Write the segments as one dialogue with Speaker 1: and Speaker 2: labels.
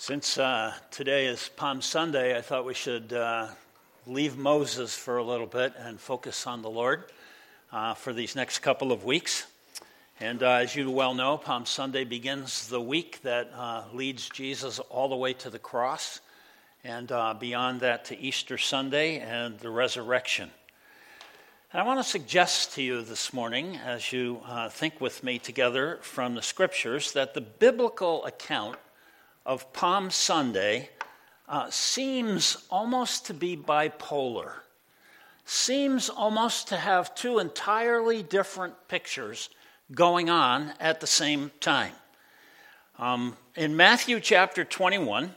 Speaker 1: Since uh, today is Palm Sunday, I thought we should uh, leave Moses for a little bit and focus on the Lord uh, for these next couple of weeks. And uh, as you well know, Palm Sunday begins the week that uh, leads Jesus all the way to the cross, and uh, beyond that to Easter Sunday and the resurrection. And I want to suggest to you this morning, as you think with me together from the scriptures, that the biblical account of Palm Sunday uh, seems almost to be bipolar, seems almost to have two entirely different pictures going on at the same time. Um, in Matthew chapter 21,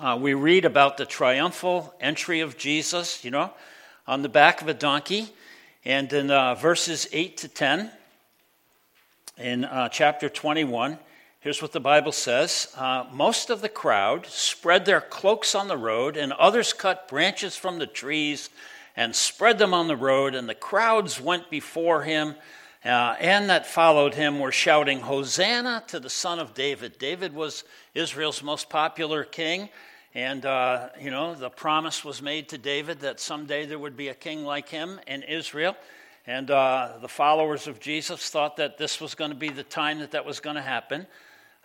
Speaker 1: uh, we read about the triumphal entry of Jesus, you know, on the back of a donkey. And in uh, verses 8 to 10, in uh, chapter 21, Here's what the Bible says uh, Most of the crowd spread their cloaks on the road, and others cut branches from the trees and spread them on the road, and the crowds went before him. Uh, and that followed him were shouting, Hosanna to the Son of David. David was Israel's most popular king. And, uh, you know, the promise was made to David that someday there would be a king like him in Israel. And uh, the followers of Jesus thought that this was going to be the time that that was going to happen.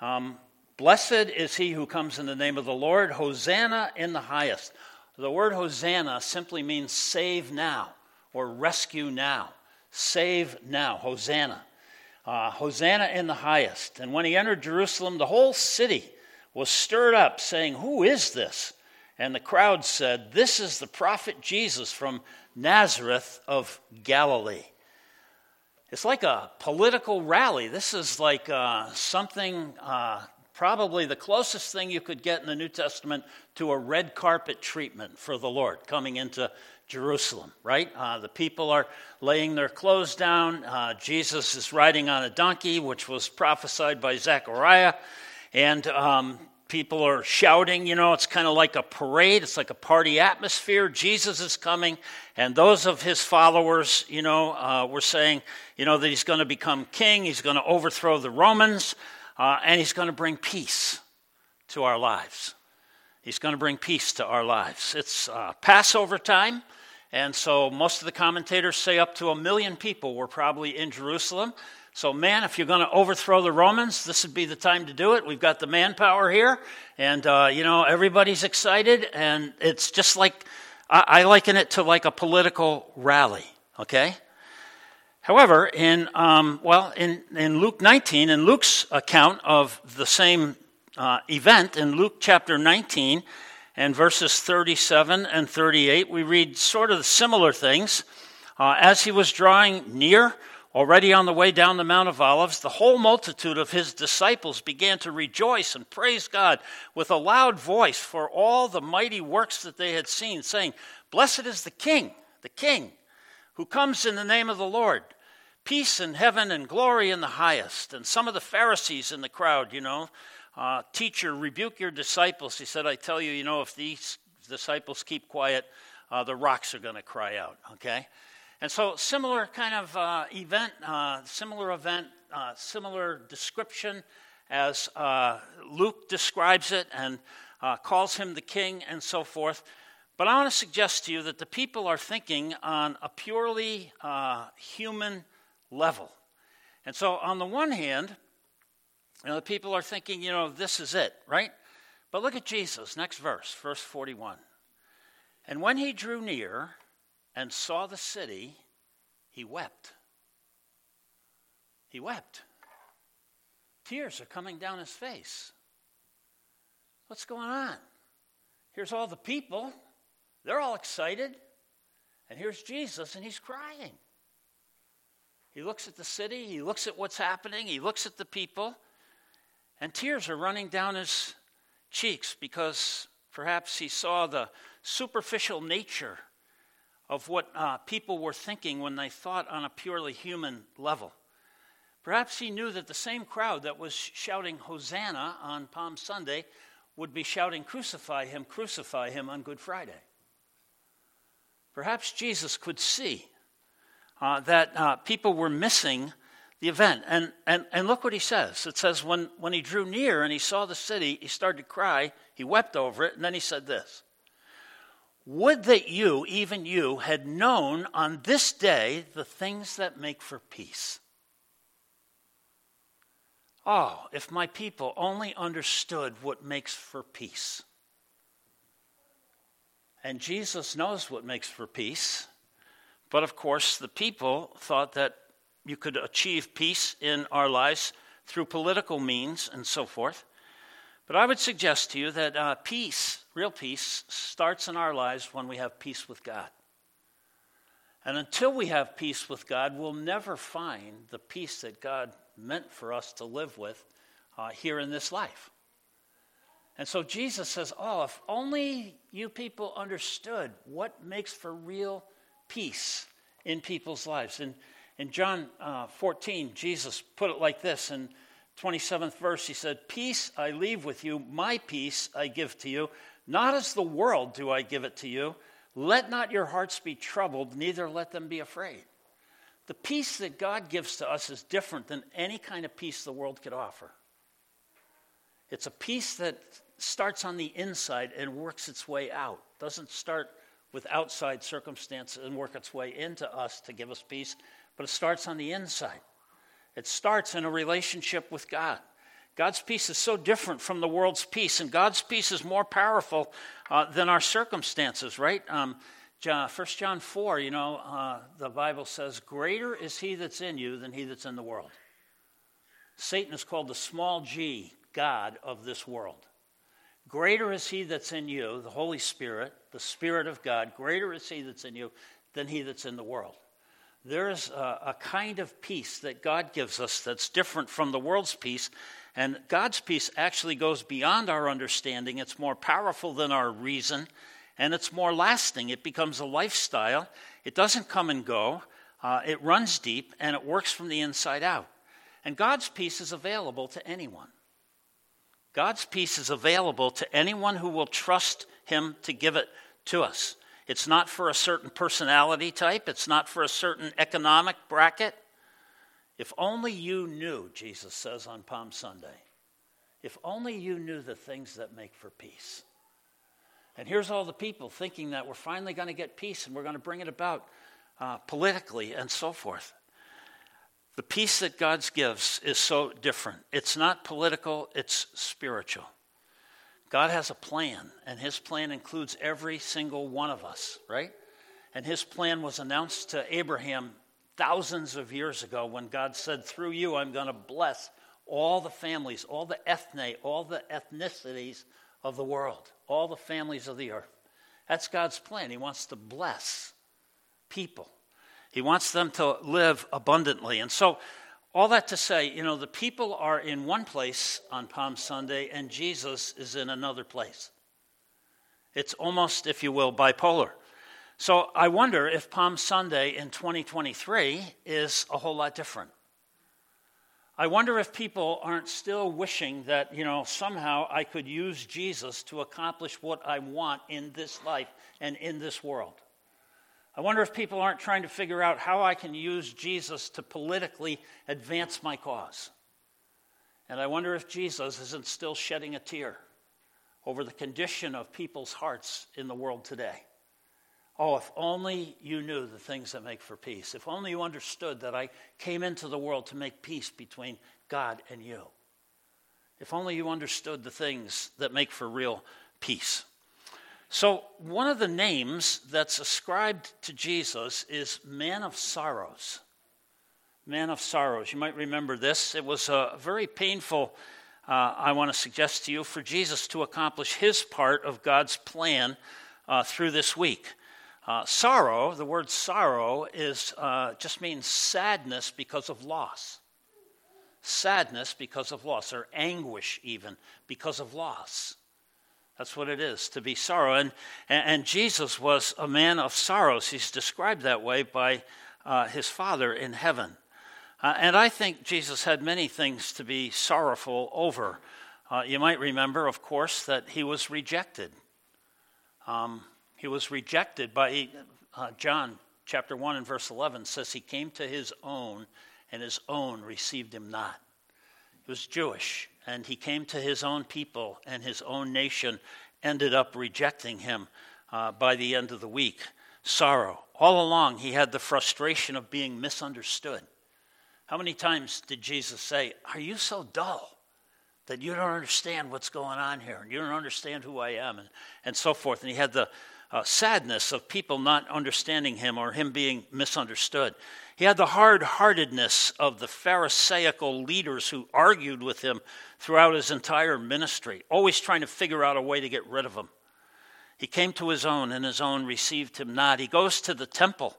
Speaker 1: Um, Blessed is he who comes in the name of the Lord. Hosanna in the highest. The word Hosanna simply means save now or rescue now. Save now. Hosanna. Uh, Hosanna in the highest. And when he entered Jerusalem, the whole city was stirred up, saying, Who is this? And the crowd said, This is the prophet Jesus from Nazareth of Galilee. It's like a political rally. This is like uh, something, uh, probably the closest thing you could get in the New Testament to a red carpet treatment for the Lord coming into Jerusalem, right? Uh, the people are laying their clothes down. Uh, Jesus is riding on a donkey, which was prophesied by Zechariah. And um, people are shouting, you know, it's kind of like a parade, it's like a party atmosphere. Jesus is coming, and those of his followers, you know, uh, were saying, you know, that he's going to become king, he's going to overthrow the Romans, uh, and he's going to bring peace to our lives. He's going to bring peace to our lives. It's uh, Passover time, and so most of the commentators say up to a million people were probably in Jerusalem. So, man, if you're going to overthrow the Romans, this would be the time to do it. We've got the manpower here, and, uh, you know, everybody's excited, and it's just like, I, I, liken it to like a political rally, okay? However, in, um, well, in, in Luke 19, in Luke's account of the same uh, event, in Luke chapter 19 and verses 37 and 38, we read sort of similar things. Uh, as he was drawing near, Already on the way down the Mount of Olives, the whole multitude of his disciples began to rejoice and praise God with a loud voice for all the mighty works that they had seen, saying, Blessed is the King, the King, who comes in the name of the Lord. Peace in heaven and glory in the highest. And some of the Pharisees in the crowd, you know, uh, teacher, rebuke your disciples. He said, I tell you, you know, if these disciples keep quiet, uh, the rocks are going to cry out, okay? And so, similar kind of uh, event, uh, similar event, uh, similar description as uh, Luke describes it and uh, calls him the king and so forth. But I want to suggest to you that the people are thinking on a purely uh, human level. And so, on the one hand, you know, the people are thinking, you know, this is it, right? But look at Jesus, next verse, verse 41. And when he drew near, and saw the city, he wept. He wept. Tears are coming down his face. What's going on? Here's all the people. They're all excited. And here's Jesus, and he's crying. He looks at the city, he looks at what's happening, he looks at the people, and tears are running down his cheeks because perhaps he saw the superficial nature of what uh, people were thinking when they thought on a purely human level. Perhaps he knew that the same crowd that was shouting Hosanna on Palm Sunday would be shouting, Crucify him, crucify him on Good Friday. Perhaps Jesus could see uh, that uh, people were missing the event. And, and, and look what he says. It says, when, when he drew near and he saw the city, he started to cry. He wept over it. And then he said this Would that you, even you, had known on this day the things that make for peace. Oh, if my people only understood what makes for peace. And Jesus knows what makes for peace. But of course, the people thought that you could achieve peace in our lives through political means and so forth. But I would suggest to you that uh, peace, real peace, starts in our lives when we have peace with God. And until we have peace with God, we'll never find the peace that God meant for us to live with uh, here in this life. And so Jesus says, Oh, if only you people understood what makes for real peace in people's lives. And in John uh, 14, Jesus put it like this in 27th verse. He said, Peace I leave with you, my peace I give to you. Not as the world do I give it to you. Let not your hearts be troubled, neither let them be afraid. The peace that God gives to us is different than any kind of peace the world could offer. It's a peace that starts on the inside and works its way out. Doesn't start with outside circumstances and work its way into us to give us peace, but it starts on the inside. It starts in a relationship with God. God's peace is so different from the world's peace, and God's peace is more powerful uh, than our circumstances, right? Um, John, 1 John 4, you know, uh, the Bible says, Greater is he that's in you than he that's in the world. Satan is called the small g, God of this world. Greater is he that's in you, the Holy Spirit, the Spirit of God. Greater is he that's in you than he that's in the world. There is a, a kind of peace that God gives us that's different from the world's peace. And God's peace actually goes beyond our understanding. It's more powerful than our reason, and it's more lasting. It becomes a lifestyle. It doesn't come and go, uh, it runs deep, and it works from the inside out. And God's peace is available to anyone. God's peace is available to anyone who will trust Him to give it to us. It's not for a certain personality type, it's not for a certain economic bracket. If only you knew, Jesus says on Palm Sunday, if only you knew the things that make for peace. And here's all the people thinking that we're finally going to get peace and we're going to bring it about uh, politically and so forth. The peace that God gives is so different. It's not political, it's spiritual. God has a plan, and his plan includes every single one of us, right? And his plan was announced to Abraham thousands of years ago when God said, Through you, I'm going to bless all the families, all the ethne, all the ethnicities of the world, all the families of the earth. That's God's plan. He wants to bless people. He wants them to live abundantly. And so, all that to say, you know, the people are in one place on Palm Sunday and Jesus is in another place. It's almost, if you will, bipolar. So I wonder if Palm Sunday in 2023 is a whole lot different. I wonder if people aren't still wishing that, you know, somehow I could use Jesus to accomplish what I want in this life and in this world. I wonder if people aren't trying to figure out how I can use Jesus to politically advance my cause. And I wonder if Jesus isn't still shedding a tear over the condition of people's hearts in the world today. Oh, if only you knew the things that make for peace. If only you understood that I came into the world to make peace between God and you. If only you understood the things that make for real peace. So, one of the names that's ascribed to Jesus is Man of Sorrows. Man of Sorrows. You might remember this. It was a very painful, uh, I want to suggest to you, for Jesus to accomplish his part of God's plan uh, through this week. Uh, sorrow, the word sorrow, is uh, just means sadness because of loss. Sadness because of loss, or anguish even because of loss. That's what it is to be sorrow. And, and Jesus was a man of sorrows. He's described that way by uh, his Father in heaven. Uh, and I think Jesus had many things to be sorrowful over. Uh, you might remember, of course, that he was rejected. Um, he was rejected by uh, John chapter 1 and verse 11 says he came to his own and his own received him not. He was Jewish, and he came to his own people, and his own nation ended up rejecting him uh, by the end of the week. Sorrow. All along, he had the frustration of being misunderstood. How many times did Jesus say, Are you so dull that you don't understand what's going on here? And you don't understand who I am, and, and so forth. And he had the uh, sadness of people not understanding him or him being misunderstood. He had the hard heartedness of the Pharisaical leaders who argued with him throughout his entire ministry, always trying to figure out a way to get rid of him. He came to his own, and his own received him not. He goes to the temple,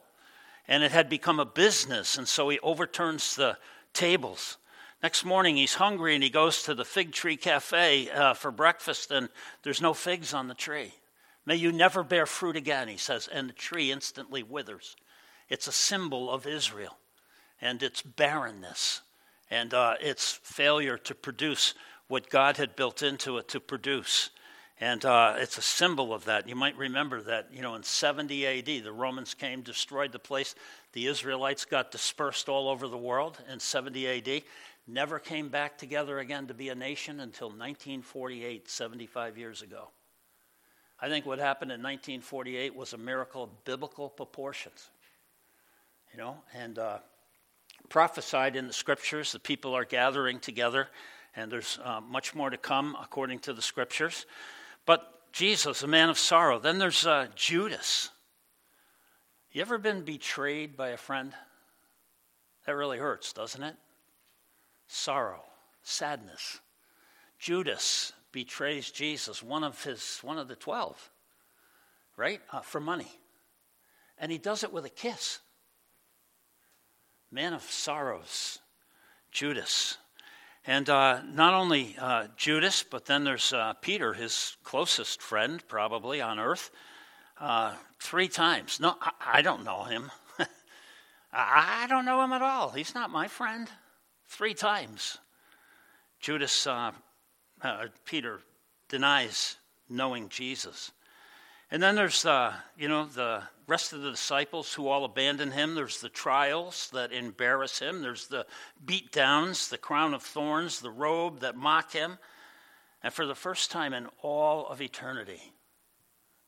Speaker 1: and it had become a business, and so he overturns the tables. Next morning, he's hungry and he goes to the fig tree cafe uh, for breakfast, and there's no figs on the tree. May you never bear fruit again, he says, and the tree instantly withers. It's a symbol of Israel and its barrenness and uh, its failure to produce what God had built into it to produce. And uh, it's a symbol of that. You might remember that, you know, in 70 AD, the Romans came, destroyed the place. The Israelites got dispersed all over the world in 70 AD. Never came back together again to be a nation until 1948, 75 years ago. I think what happened in 1948 was a miracle of biblical proportions you know, and uh, prophesied in the scriptures. The people are gathering together, and there's uh, much more to come according to the scriptures. But Jesus, a man of sorrow. Then there's uh, Judas. You ever been betrayed by a friend? That really hurts, doesn't it? Sorrow, sadness. Judas betrays Jesus, one of his, one of the twelve, right, uh, for money, and he does it with a kiss man of sorrows, Judas. And uh, not only uh, Judas, but then there's uh, Peter, his closest friend, probably on earth, uh, three times. No, I, I don't know him. I don't know him at all. He's not my friend. Three times. Judas, uh, uh, Peter denies knowing Jesus. And then there's, uh, you know, the rest of the disciples who all abandon him. There's the trials that embarrass him. There's the beatdowns, the crown of thorns, the robe that mock him. And for the first time in all of eternity,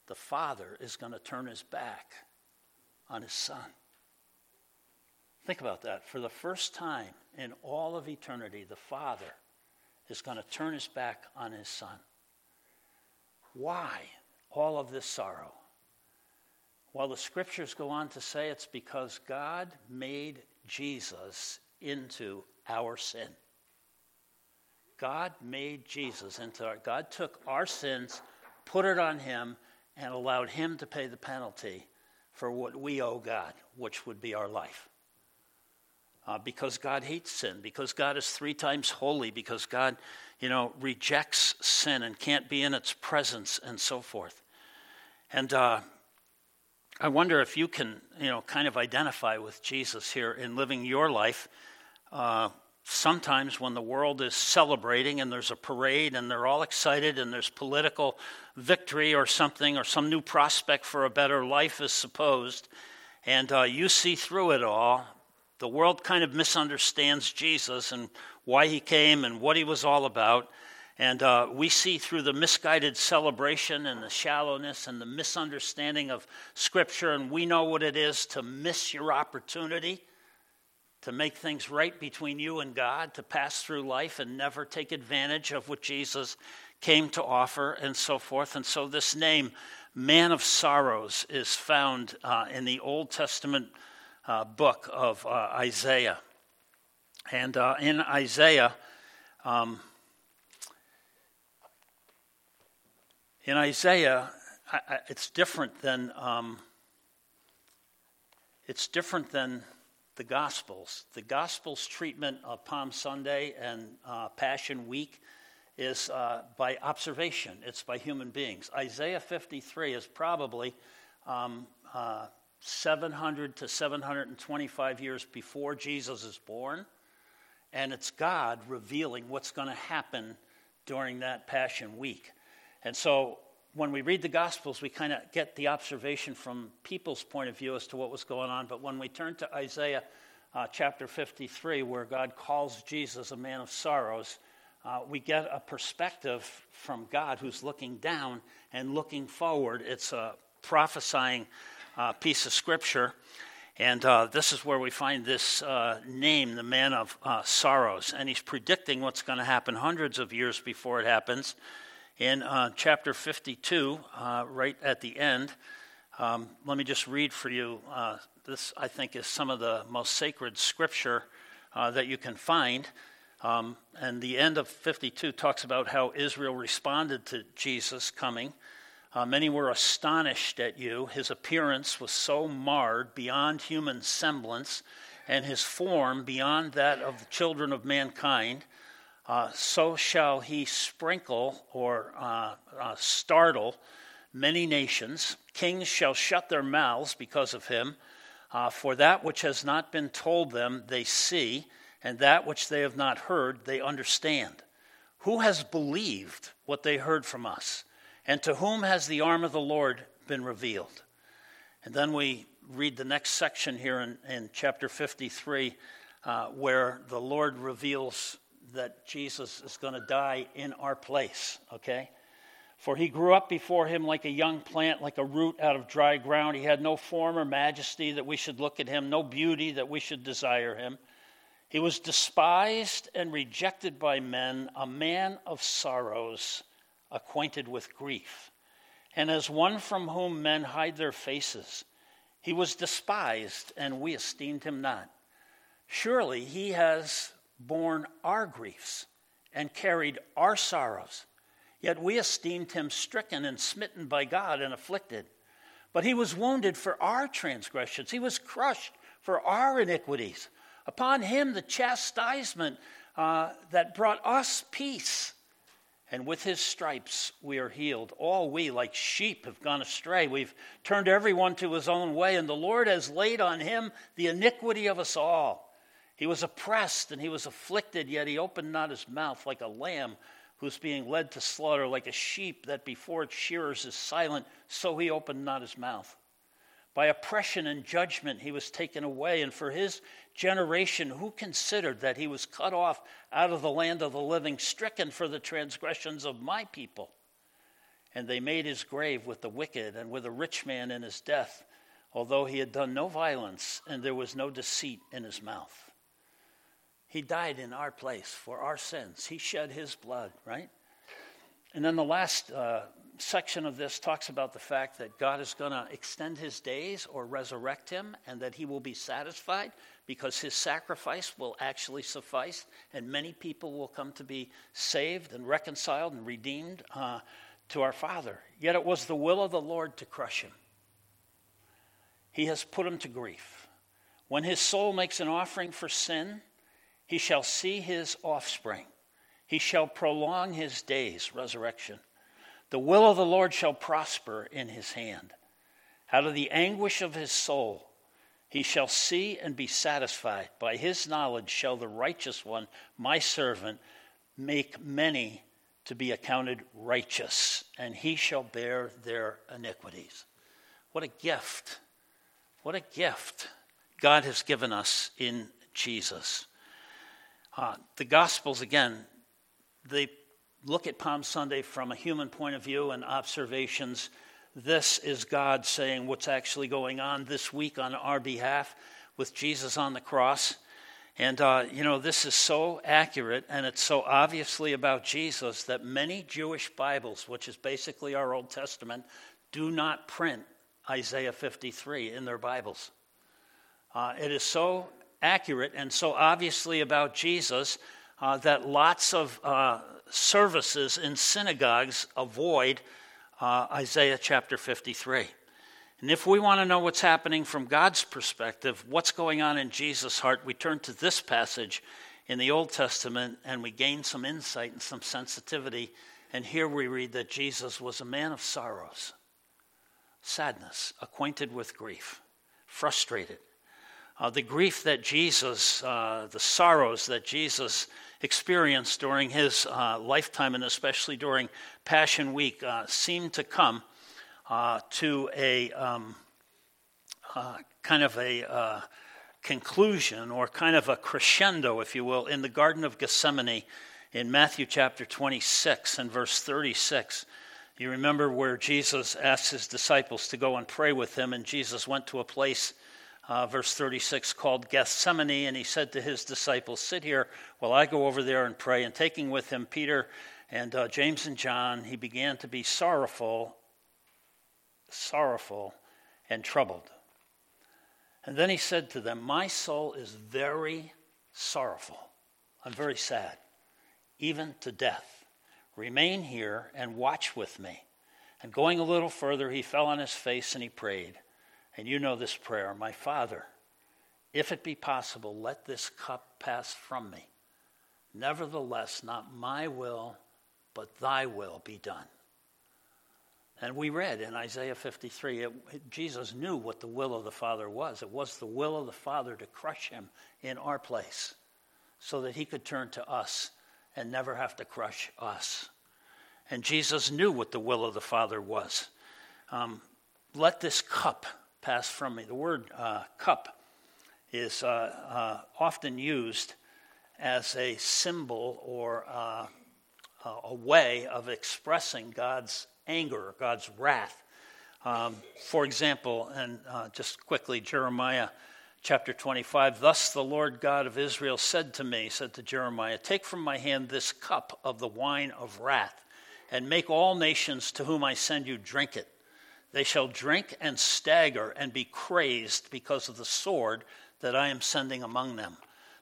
Speaker 1: the Father is going to turn his back on his Son. Think about that. For the first time in all of eternity, the Father is going to turn his back on his Son. Why? All of this sorrow? Well, the scriptures go on to say it's because God made Jesus into our sin. God made Jesus into our, God took our sins, put it on him, and allowed him to pay the penalty for what we owe God, which would be our life. Uh, because God hates sin, because God is three times holy, because God, you know, rejects sin and can't be in its presence and so forth. And uh, I wonder if you can, you know, kind of identify with Jesus here in living your life. Uh, sometimes when the world is celebrating and there's a parade and they're all excited and there's political victory or something or some new prospect for a better life is supposed, and uh, you see through it all, the world kind of misunderstands Jesus and why he came and what he was all about. And uh, we see through the misguided celebration and the shallowness and the misunderstanding of Scripture, and we know what it is to miss your opportunity to make things right between you and God, to pass through life and never take advantage of what Jesus came to offer, and so forth. And so, this name, Man of Sorrows, is found uh, in the Old Testament uh, book of uh, Isaiah. And uh, in Isaiah, um, In Isaiah, I, I, it's different than um, it's different than the Gospels. The Gospels' treatment of Palm Sunday and uh, Passion Week is uh, by observation. It's by human beings. Isaiah 53 is probably um, uh, 700 to 725 years before Jesus is born, and it's God revealing what's going to happen during that Passion Week. And so when we read the Gospels, we kind of get the observation from people's point of view as to what was going on. But when we turn to Isaiah uh, chapter 53, where God calls Jesus a man of sorrows, uh, we get a perspective from God who's looking down and looking forward. It's a prophesying uh, piece of scripture. And uh, this is where we find this uh, name, the man of uh, sorrows. And he's predicting what's going to happen hundreds of years before it happens. In uh, chapter 52, uh, right at the end, um, let me just read for you. Uh, this, I think, is some of the most sacred scripture that you can find. Um, and the end of 52 talks about how Israel responded to Jesus coming. Uh, many were astonished at you. His appearance was so marred beyond human semblance, and his form beyond that of the children of mankind. Uh, so shall he sprinkle or uh, uh startle many nations. Kings shall shut their mouths because of him. Uh, for that which has not been told them, they see, and that which they have not heard, they understand. Who has believed what they heard from us? And to whom has the arm of the Lord been revealed? And then we read the next section here in, in chapter 53, uh, where the Lord reveals that Jesus is going to die in our place, okay? For he grew up before him like a young plant, like a root out of dry ground. He had no form or majesty that we should look at him, no beauty that we should desire him. He was despised and rejected by men, a man of sorrows acquainted with grief, and as one from whom men hide their faces. He was despised, and we esteemed him not. Surely he has borne our griefs and carried our sorrows. Yet we esteemed him stricken and smitten by God and afflicted. But he was wounded for our transgressions, he was crushed for our iniquities. Upon him the chastisement uh, that brought us peace and with his stripes we are healed. All we, like sheep, have gone astray. We've turned everyone to his own way, and the Lord has laid on him the iniquity of us all. He was oppressed and he was afflicted, yet he opened not his mouth like a lamb who's being led to slaughter, like a sheep that before its shearers is silent, so he opened not his mouth. By oppression and judgment he was taken away, and for his generation who considered that he was cut off out of the land of the living, stricken for the transgressions of my people? And they made his grave with the wicked and with a rich man in his death, although he had done no violence and there was no deceit in his mouth. He died in our place for our sins. He shed his blood, right? And then the last uh, section of this talks about the fact that God is going to extend his days or resurrect him and that he will be satisfied because his sacrifice will actually suffice and many people will come to be saved and reconciled and redeemed uh, to our Father. Yet it was the will of the Lord to crush him. He has put him to grief. When his soul makes an offering for sin, he shall see his offspring. He shall prolong his days, resurrection. The will of the Lord shall prosper in his hand. Out of the anguish of his soul, he shall see and be satisfied. By his knowledge shall the righteous one, my servant, make many to be accounted righteous, and he shall bear their iniquities. What a gift! What a gift God has given us in Jesus. Uh, the Gospels, again, they look at Palm Sunday from a human point of view and observations, this is God saying what's actually going on this week on our behalf with Jesus on the cross. And, uh, you know, this is so accurate and it's so obviously about Jesus that many Jewish Bibles, which is basically our Old Testament, do not print Isaiah 53 in their Bibles. Uh, it is so accurate and so obviously about Jesus uh, that lots of uh, services in synagogues avoid uh, Isaiah chapter 53. And if we want to know what's happening from God's perspective, what's going on in Jesus' heart, we turn to this passage in the Old Testament and we gain some insight and some sensitivity. And here we read that Jesus was a man of sorrows, sadness, acquainted with grief, frustrated. Uh, the grief that Jesus, uh, the sorrows that Jesus experienced during his uh, lifetime, and especially during Passion Week, uh, seemed to come uh, to a um, uh, kind of a conclusion or kind of a crescendo, if you will, in the Garden of Gethsemane in Matthew chapter 26 and verse 36. You remember where Jesus asked his disciples to go and pray with him, and Jesus went to a place, uh, verse 36, called Gethsemane, and he said to his disciples, Sit here while I go over there and pray. And taking with him Peter and uh, James and John, he began to be sorrowful, sorrowful, and troubled. And then he said to them, My soul is very sorrowful. I'm very sad, even to death. Remain here and watch with me. And going a little further, he fell on his face and he prayed. And you know this prayer My Father, if it be possible, let this cup pass from me. Nevertheless, not my will, but thy will be done. And we read in Isaiah 53, it, it, Jesus knew what the will of the Father was. It was the will of the Father to crush him in our place so that he could turn to us and never have to crush us. And Jesus knew what the will of the Father was. Um, let this cup pass from me. The word uh, cup is uh, uh, often used as a symbol or uh, a way of expressing God's anger, God's wrath. Um, for example, and uh, just quickly, Jeremiah chapter 25 Thus the Lord God of Israel said to me, said to Jeremiah, Take from my hand this cup of the wine of wrath, and make all nations to whom I send you drink it. They shall drink and stagger and be crazed because of the sword that I am sending among them.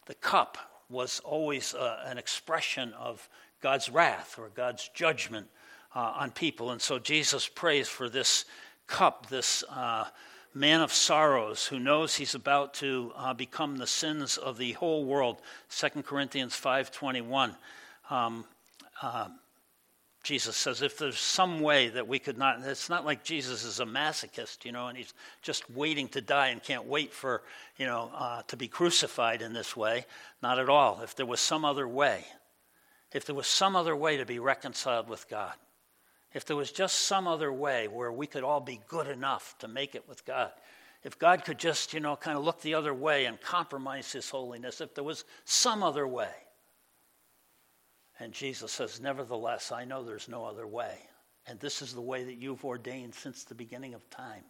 Speaker 1: The cup was always uh, an expression of God's wrath or God's judgment uh, on people. And so Jesus prays for this cup, this uh, man of sorrows who knows he's about to uh, become the sins of the whole world 2 corinthians 5.21 um, uh, jesus says if there's some way that we could not it's not like jesus is a masochist you know and he's just waiting to die and can't wait for you know uh, to be crucified in this way not at all if there was some other way if there was some other way to be reconciled with god if there was just some other way where we could all be good enough to make it with God, if God could just, you know, kind of look the other way and compromise his holiness, if there was some other way. And Jesus says, Nevertheless, I know there's no other way. And this is the way that you've ordained since the beginning of time.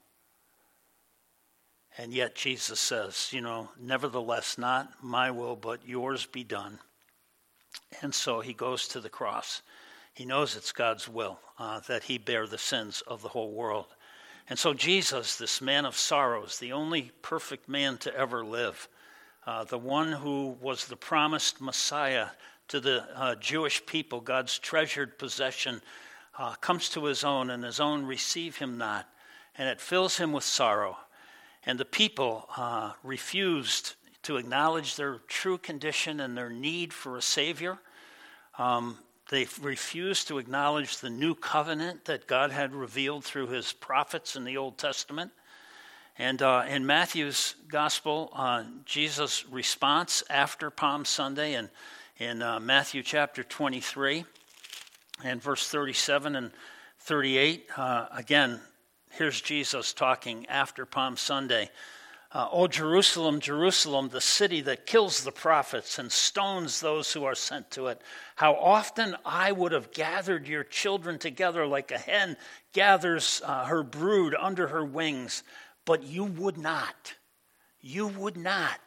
Speaker 1: And yet Jesus says, you know, nevertheless, not my will, but yours be done. And so he goes to the cross. He knows it's God's will uh, that he bear the sins of the whole world. And so, Jesus, this man of sorrows, the only perfect man to ever live, uh, the one who was the promised Messiah to the uh, Jewish people, God's treasured possession, uh, comes to his own, and his own receive him not. And it fills him with sorrow. And the people uh, refused to acknowledge their true condition and their need for a Savior. Um, they refused to acknowledge the new covenant that God had revealed through his prophets in the Old Testament. And uh, in Matthew's gospel, uh, Jesus' response after Palm Sunday in, in uh, Matthew chapter 23 and verse 37 and 38, uh, again, here's Jesus talking after Palm Sunday. Uh, o Jerusalem, Jerusalem, the city that kills the prophets and stones those who are sent to it. How often I would have gathered your children together like a hen gathers uh, her brood under her wings, but you would not. You would not.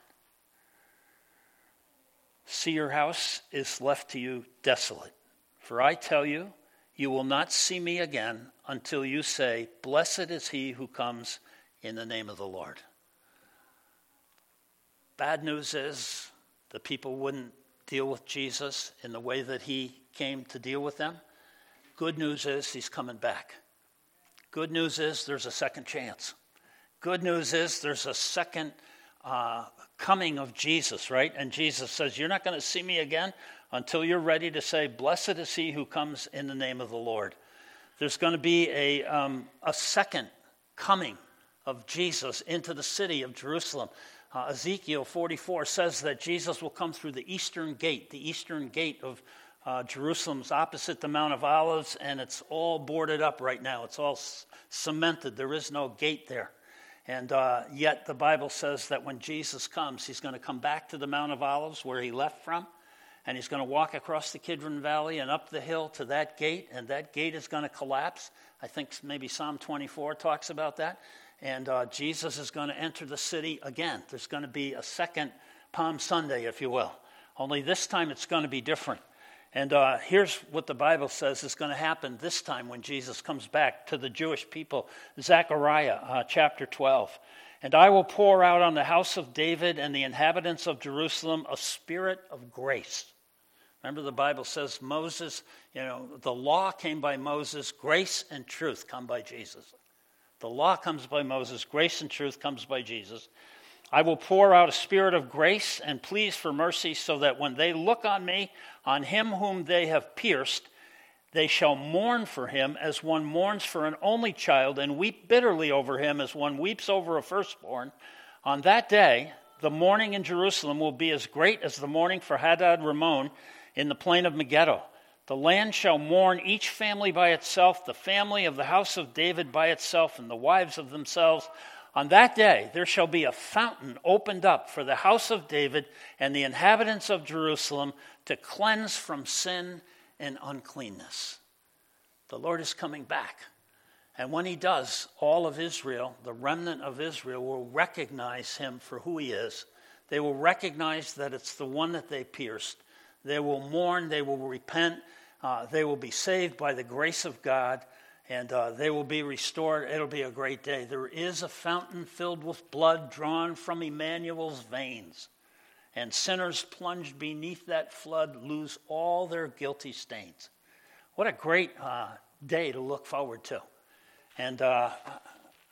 Speaker 1: See, your house is left to you desolate. For I tell you, you will not see me again until you say, Blessed is he who comes in the name of the Lord. Bad news is the people wouldn't deal with Jesus in the way that he came to deal with them. Good news is he's coming back. Good news is there's a second chance. Good news is there's a second uh, coming of Jesus, right? And Jesus says, You're not going to see me again until you're ready to say, Blessed is he who comes in the name of the Lord. There's going to be a, um, a second coming of Jesus into the city of Jerusalem. Uh, Ezekiel 44 says that Jesus will come through the eastern gate, the eastern gate of uh, Jerusalem's opposite the Mount of Olives, and it's all boarded up right now. It's all c- cemented. There is no gate there. And uh, yet, the Bible says that when Jesus comes, he's going to come back to the Mount of Olives where he left from, and he's going to walk across the Kidron Valley and up the hill to that gate, and that gate is going to collapse. I think maybe Psalm 24 talks about that. And uh, Jesus is going to enter the city again. There's going to be a second Palm Sunday, if you will. Only this time it's going to be different. And uh, here's what the Bible says is going to happen this time when Jesus comes back to the Jewish people Zechariah uh, chapter 12. And I will pour out on the house of David and the inhabitants of Jerusalem a spirit of grace. Remember, the Bible says Moses, you know, the law came by Moses, grace and truth come by Jesus. The law comes by Moses, grace and truth comes by Jesus. I will pour out a spirit of grace and pleas for mercy, so that when they look on me, on him whom they have pierced, they shall mourn for him as one mourns for an only child, and weep bitterly over him as one weeps over a firstborn. On that day, the mourning in Jerusalem will be as great as the mourning for Hadad Rimmon in the plain of Megiddo. The land shall mourn each family by itself, the family of the house of David by itself, and the wives of themselves on that day, there shall be a fountain opened up for the house of David and the inhabitants of Jerusalem to cleanse from sin and uncleanness. The Lord is coming back. And when he does, all of Israel, the remnant of Israel, will recognize him for who he is. They will recognize that it's the one that they pierced. They will mourn, they will repent, uh, they will be saved by the grace of God and uh, they will be restored. It'll be a great day. There is a fountain filled with blood drawn from Emmanuel's veins, and sinners plunged beneath that flood lose all their guilty stains. What a great uh, day to look forward to. And uh,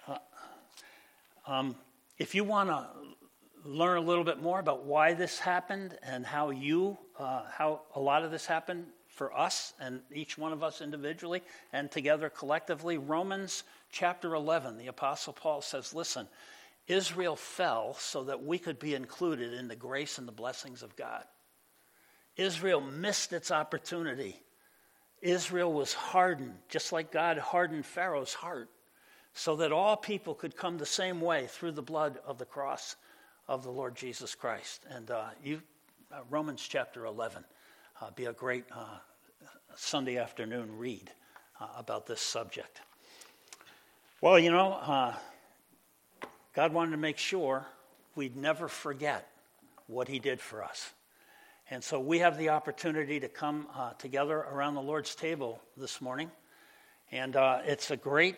Speaker 1: uh um, if you want to learn a little bit more about why this happened and how you, uh, how a lot of this happened, for us and each one of us individually and together collectively. Romans chapter 11, the Apostle Paul says, Listen, Israel fell so that we could be included in the grace and the blessings of God. Israel missed its opportunity. Israel was hardened, just like God hardened Pharaoh's heart, so that all people could come the same way through the blood of the cross of the Lord Jesus Christ. And uh, you, uh, Romans chapter 11 uh, be a great uh, Sunday afternoon read uh, about this subject. Well, you know, uh, God wanted to make sure we'd never forget what He did for us. And so we have the opportunity to come uh, together around the Lord's table this morning. And uh, it's a great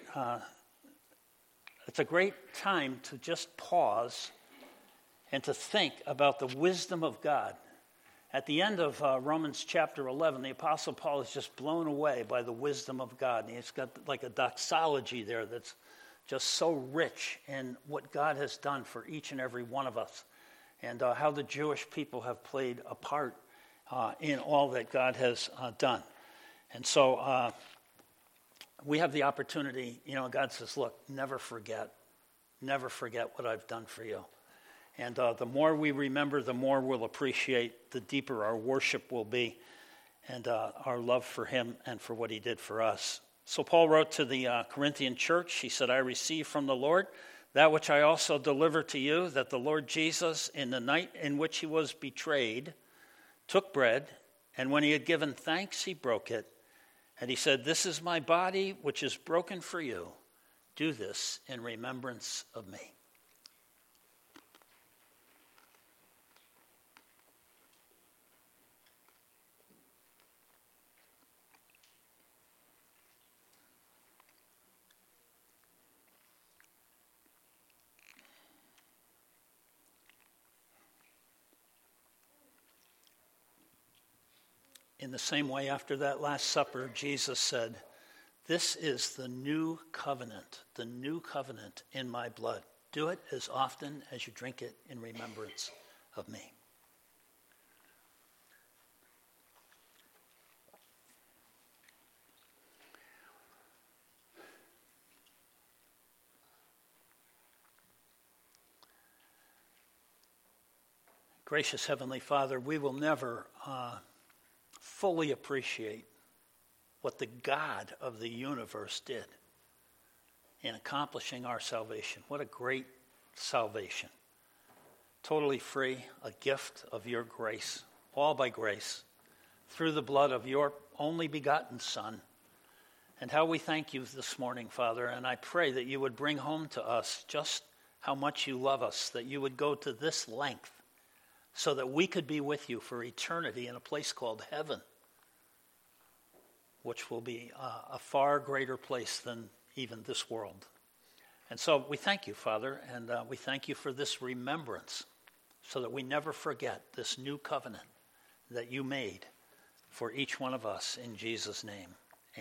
Speaker 1: it's a great time to just pause and to think about the wisdom of God at the end of uh, Romans chapter 11, the Apostle Paul is just blown away by the wisdom of God. And he's got like a doxology there that's just so rich in what God has done for each and every one of us and uh, how the Jewish people have played a part uh, in all that God has uh, done. And so uh, we have the opportunity, you know, God says, look, never forget, never forget what I've done for you. And uh, the more we remember, the more we'll appreciate, the deeper our worship will be, and uh, our love for Him and for what He did for us. So Paul wrote to the uh, Corinthian church, he said, I receive from the Lord that which I also delivered to you, that the Lord Jesus, in the night in which he was betrayed, took bread, and when he had given thanks, he broke it. And he said, This is my body, which is broken for you. Do this in remembrance of me. In the same way, after that Last Supper, Jesus said, This is the new covenant, the new covenant in my blood. Do it as often as you drink it in remembrance of me. Gracious Heavenly Father, we will never. Uh, fully appreciate what the God of the universe did. in accomplishing our salvation. What a great salvation. Totally free, a gift of your grace, all by grace, through the blood of your only begotten Son. And how we thank you this morning, Father, and I pray that you would bring home to us just how much you love us, that you would go to this length so that we could be with you for eternity in a place called heaven, which will be a, a far greater place than even this world. And so we thank you, Father, and uh, we thank you for this remembrance so that we never forget this new covenant that you made for each one of us in Jesus' name.